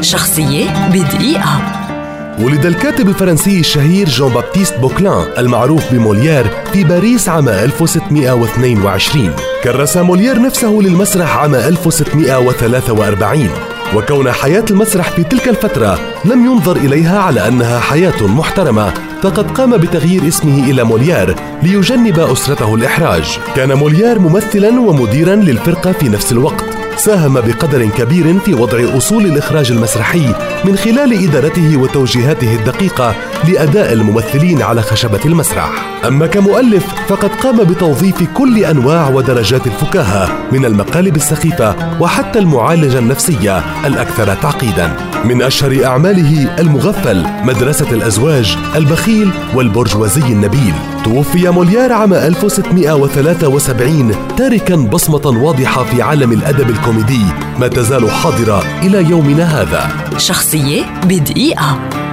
شخصية بدقيقة. ولد الكاتب الفرنسي الشهير جان بابتيست بوكلان المعروف بموليير في باريس عام 1622 كرس موليير نفسه للمسرح عام 1643 وكون حياة المسرح في تلك الفترة لم ينظر إليها على أنها حياة محترمة فقد قام بتغيير اسمه إلى موليير ليجنب أسرته الإحراج. كان موليير ممثلا ومديرا للفرقة في نفس الوقت. ساهم بقدر كبير في وضع أصول الإخراج المسرحي. من خلال إدارته وتوجيهاته الدقيقة لأداء الممثلين على خشبة المسرح. أما كمؤلف فقد قام بتوظيف كل أنواع ودرجات الفكاهة من المقالب السخيفة وحتى المعالجة النفسية الأكثر تعقيدا. من أشهر أعماله المغفل مدرسة الأزواج البخيل والبرجوازي النبيل. توفي موليير عام 1673 تاركا بصمة واضحة في عالم الأدب الكوميدي. ما تزال حاضرة إلى يومنا هذا. شخصية بدقيقة.